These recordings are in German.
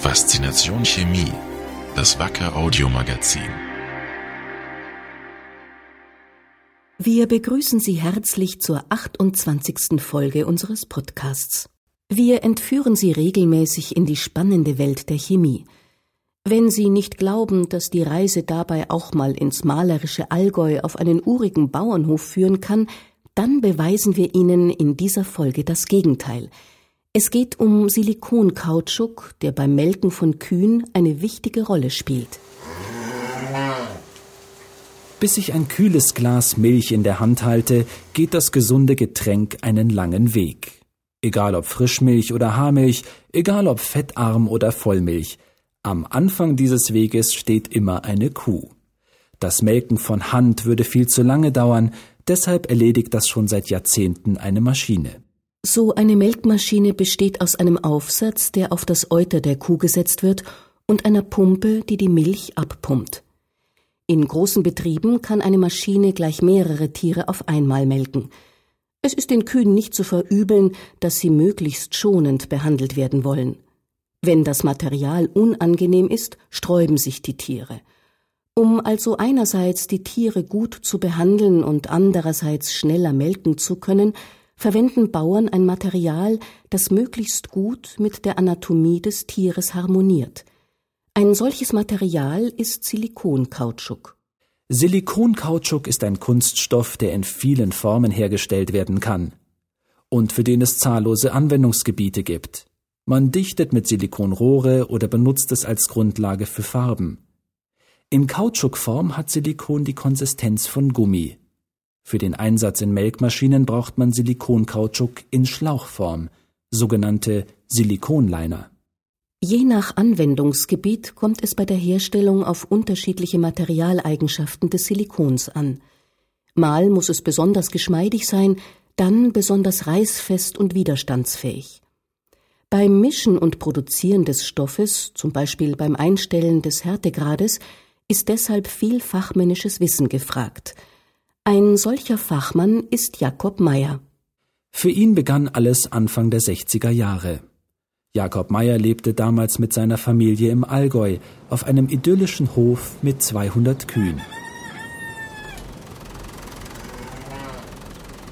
Faszination Chemie, das Wacker Audiomagazin. Wir begrüßen Sie herzlich zur 28. Folge unseres Podcasts. Wir entführen Sie regelmäßig in die spannende Welt der Chemie. Wenn Sie nicht glauben, dass die Reise dabei auch mal ins malerische Allgäu auf einen urigen Bauernhof führen kann, dann beweisen wir Ihnen in dieser Folge das Gegenteil – es geht um Silikonkautschuk, der beim Melken von Kühen eine wichtige Rolle spielt. Bis ich ein kühles Glas Milch in der Hand halte, geht das gesunde Getränk einen langen Weg. Egal ob Frischmilch oder Haarmilch, egal ob fettarm oder Vollmilch, am Anfang dieses Weges steht immer eine Kuh. Das Melken von Hand würde viel zu lange dauern, deshalb erledigt das schon seit Jahrzehnten eine Maschine. So eine Melkmaschine besteht aus einem Aufsatz, der auf das Euter der Kuh gesetzt wird, und einer Pumpe, die die Milch abpumpt. In großen Betrieben kann eine Maschine gleich mehrere Tiere auf einmal melken. Es ist den Kühen nicht zu verübeln, dass sie möglichst schonend behandelt werden wollen. Wenn das Material unangenehm ist, sträuben sich die Tiere. Um also einerseits die Tiere gut zu behandeln und andererseits schneller melken zu können, verwenden Bauern ein Material, das möglichst gut mit der Anatomie des Tieres harmoniert. Ein solches Material ist Silikonkautschuk. Silikonkautschuk ist ein Kunststoff, der in vielen Formen hergestellt werden kann und für den es zahllose Anwendungsgebiete gibt. Man dichtet mit Silikonrohre oder benutzt es als Grundlage für Farben. In Kautschukform hat Silikon die Konsistenz von Gummi. Für den Einsatz in Melkmaschinen braucht man Silikonkautschuk in Schlauchform, sogenannte Silikonliner. Je nach Anwendungsgebiet kommt es bei der Herstellung auf unterschiedliche Materialeigenschaften des Silikons an. Mal muss es besonders geschmeidig sein, dann besonders reißfest und widerstandsfähig. Beim Mischen und Produzieren des Stoffes, zum Beispiel beim Einstellen des Härtegrades, ist deshalb viel fachmännisches Wissen gefragt – ein solcher Fachmann ist Jakob Meyer. Für ihn begann alles Anfang der 60er Jahre. Jakob Meyer lebte damals mit seiner Familie im Allgäu auf einem idyllischen Hof mit 200 Kühen.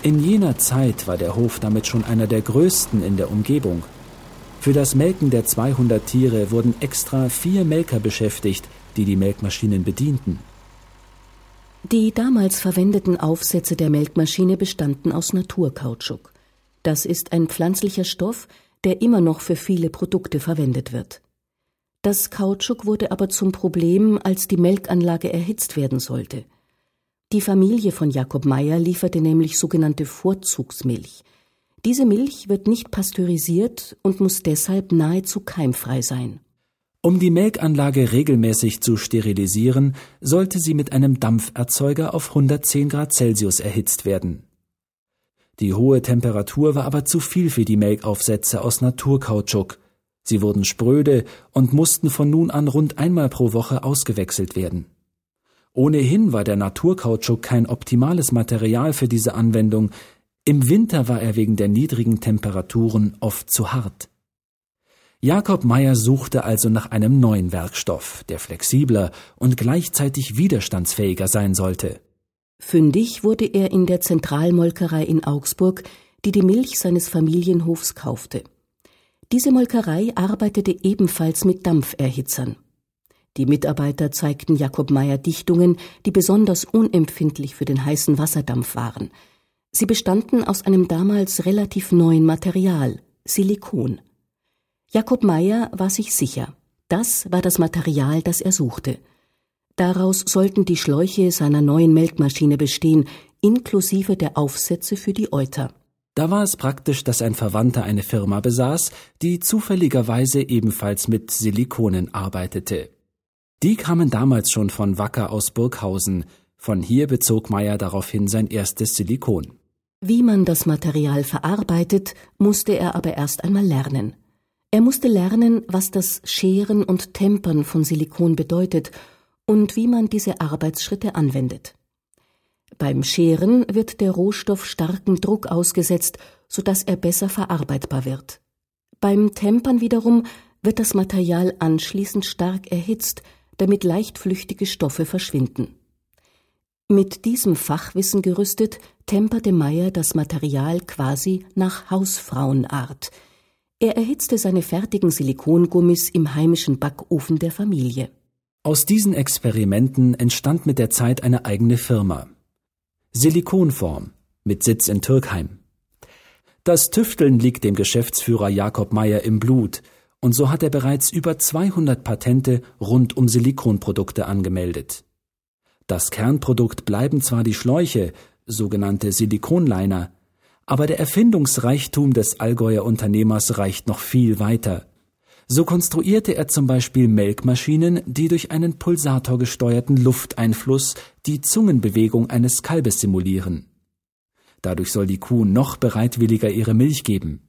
In jener Zeit war der Hof damit schon einer der größten in der Umgebung. Für das Melken der 200 Tiere wurden extra vier Melker beschäftigt, die die Melkmaschinen bedienten. Die damals verwendeten Aufsätze der Melkmaschine bestanden aus Naturkautschuk. Das ist ein pflanzlicher Stoff, der immer noch für viele Produkte verwendet wird. Das Kautschuk wurde aber zum Problem, als die Melkanlage erhitzt werden sollte. Die Familie von Jakob Meyer lieferte nämlich sogenannte Vorzugsmilch. Diese Milch wird nicht pasteurisiert und muss deshalb nahezu keimfrei sein. Um die Melkanlage regelmäßig zu sterilisieren, sollte sie mit einem Dampferzeuger auf 110 Grad Celsius erhitzt werden. Die hohe Temperatur war aber zu viel für die Melkaufsätze aus Naturkautschuk. Sie wurden spröde und mussten von nun an rund einmal pro Woche ausgewechselt werden. Ohnehin war der Naturkautschuk kein optimales Material für diese Anwendung. Im Winter war er wegen der niedrigen Temperaturen oft zu hart. Jakob Meyer suchte also nach einem neuen Werkstoff, der flexibler und gleichzeitig widerstandsfähiger sein sollte. Fündig wurde er in der Zentralmolkerei in Augsburg, die die Milch seines Familienhofs kaufte. Diese Molkerei arbeitete ebenfalls mit Dampferhitzern. Die Mitarbeiter zeigten Jakob Meyer Dichtungen, die besonders unempfindlich für den heißen Wasserdampf waren. Sie bestanden aus einem damals relativ neuen Material, Silikon. Jakob Meyer war sich sicher, das war das Material, das er suchte. Daraus sollten die Schläuche seiner neuen Melkmaschine bestehen, inklusive der Aufsätze für die Euter. Da war es praktisch, dass ein Verwandter eine Firma besaß, die zufälligerweise ebenfalls mit Silikonen arbeitete. Die kamen damals schon von Wacker aus Burghausen. Von hier bezog Meyer daraufhin sein erstes Silikon. Wie man das Material verarbeitet, musste er aber erst einmal lernen. Er musste lernen, was das Scheren und Tempern von Silikon bedeutet und wie man diese Arbeitsschritte anwendet. Beim Scheren wird der Rohstoff starkem Druck ausgesetzt, so dass er besser verarbeitbar wird. Beim Tempern wiederum wird das Material anschließend stark erhitzt, damit leichtflüchtige Stoffe verschwinden. Mit diesem Fachwissen gerüstet, temperte Meyer das Material quasi nach Hausfrauenart. Er erhitzte seine fertigen Silikongummis im heimischen Backofen der Familie. Aus diesen Experimenten entstand mit der Zeit eine eigene Firma. Silikonform mit Sitz in Türkheim. Das Tüfteln liegt dem Geschäftsführer Jakob Meyer im Blut, und so hat er bereits über 200 Patente rund um Silikonprodukte angemeldet. Das Kernprodukt bleiben zwar die Schläuche, sogenannte Silikonliner, aber der Erfindungsreichtum des Allgäuer Unternehmers reicht noch viel weiter. So konstruierte er zum Beispiel Melkmaschinen, die durch einen Pulsator gesteuerten Lufteinfluss die Zungenbewegung eines Kalbes simulieren. Dadurch soll die Kuh noch bereitwilliger ihre Milch geben.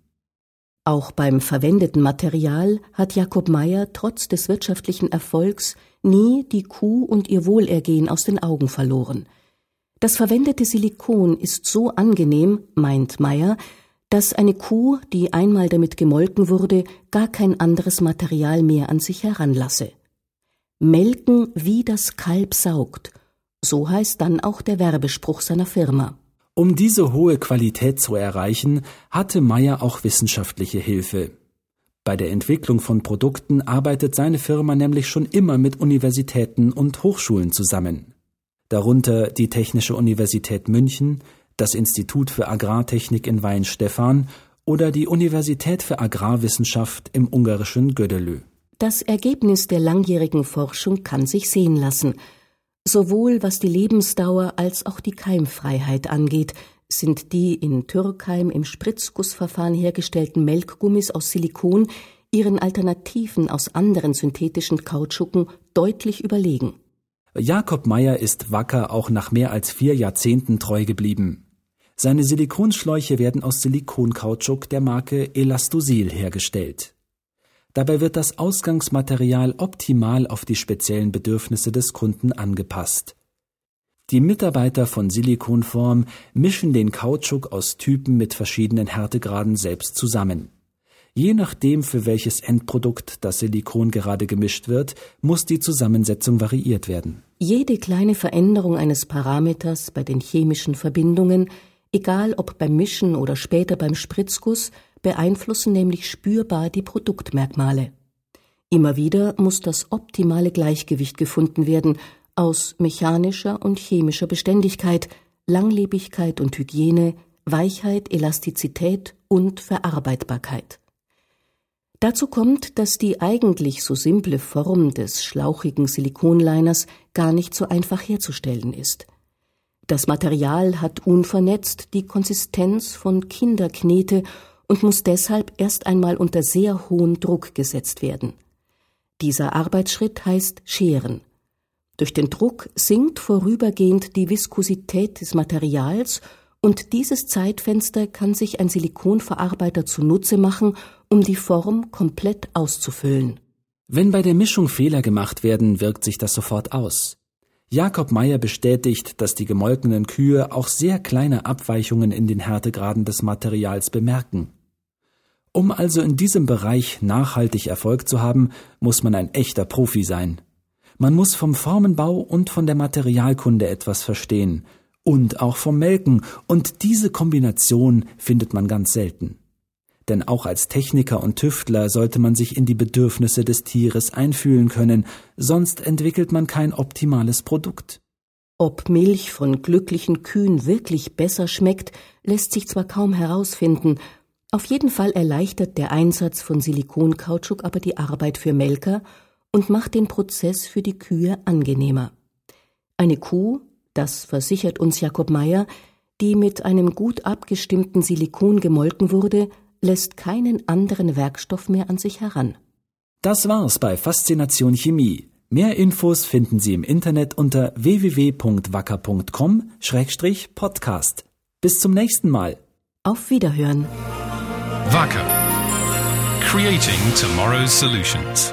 Auch beim verwendeten Material hat Jakob Meyer trotz des wirtschaftlichen Erfolgs nie die Kuh und ihr Wohlergehen aus den Augen verloren. Das verwendete Silikon ist so angenehm, meint Meyer, dass eine Kuh, die einmal damit gemolken wurde, gar kein anderes Material mehr an sich heranlasse. Melken wie das Kalb saugt, so heißt dann auch der Werbespruch seiner Firma. Um diese hohe Qualität zu erreichen, hatte Meyer auch wissenschaftliche Hilfe. Bei der Entwicklung von Produkten arbeitet seine Firma nämlich schon immer mit Universitäten und Hochschulen zusammen. Darunter die Technische Universität München, das Institut für Agrartechnik in Weinstefan oder die Universität für Agrarwissenschaft im ungarischen Gödelö. Das Ergebnis der langjährigen Forschung kann sich sehen lassen – Sowohl was die Lebensdauer als auch die Keimfreiheit angeht, sind die in Türkheim im Spritzgussverfahren hergestellten Melkgummis aus Silikon ihren Alternativen aus anderen synthetischen Kautschuken deutlich überlegen. Jakob Meyer ist wacker auch nach mehr als vier Jahrzehnten treu geblieben. Seine Silikonschläuche werden aus Silikonkautschuk der Marke Elastosil hergestellt. Dabei wird das Ausgangsmaterial optimal auf die speziellen Bedürfnisse des Kunden angepasst. Die Mitarbeiter von Silikonform mischen den Kautschuk aus Typen mit verschiedenen Härtegraden selbst zusammen. Je nachdem, für welches Endprodukt das Silikon gerade gemischt wird, muss die Zusammensetzung variiert werden. Jede kleine Veränderung eines Parameters bei den chemischen Verbindungen, egal ob beim Mischen oder später beim Spritzguss, beeinflussen nämlich spürbar die Produktmerkmale. Immer wieder muss das optimale Gleichgewicht gefunden werden aus mechanischer und chemischer Beständigkeit, Langlebigkeit und Hygiene, Weichheit, Elastizität und Verarbeitbarkeit. Dazu kommt, dass die eigentlich so simple Form des schlauchigen Silikonliners gar nicht so einfach herzustellen ist. Das Material hat unvernetzt die Konsistenz von Kinderknete und muss deshalb erst einmal unter sehr hohen Druck gesetzt werden. Dieser Arbeitsschritt heißt Scheren. Durch den Druck sinkt vorübergehend die Viskosität des Materials und dieses Zeitfenster kann sich ein Silikonverarbeiter zunutze machen, um die Form komplett auszufüllen. Wenn bei der Mischung Fehler gemacht werden, wirkt sich das sofort aus. Jakob Meyer bestätigt, dass die gemolkenen Kühe auch sehr kleine Abweichungen in den Härtegraden des Materials bemerken. Um also in diesem Bereich nachhaltig Erfolg zu haben, muss man ein echter Profi sein. Man muss vom Formenbau und von der Materialkunde etwas verstehen und auch vom Melken, und diese Kombination findet man ganz selten. Denn auch als Techniker und Tüftler sollte man sich in die Bedürfnisse des Tieres einfühlen können, sonst entwickelt man kein optimales Produkt. Ob Milch von glücklichen Kühen wirklich besser schmeckt, lässt sich zwar kaum herausfinden, auf jeden Fall erleichtert der Einsatz von Silikonkautschuk aber die Arbeit für Melker und macht den Prozess für die Kühe angenehmer. Eine Kuh, das versichert uns Jakob Meyer, die mit einem gut abgestimmten Silikon gemolken wurde, lässt keinen anderen Werkstoff mehr an sich heran. Das war's bei Faszination Chemie. Mehr Infos finden Sie im Internet unter www.wacker.com-podcast. Bis zum nächsten Mal. Auf Wiederhören. Wacker. Creating tomorrow's solutions.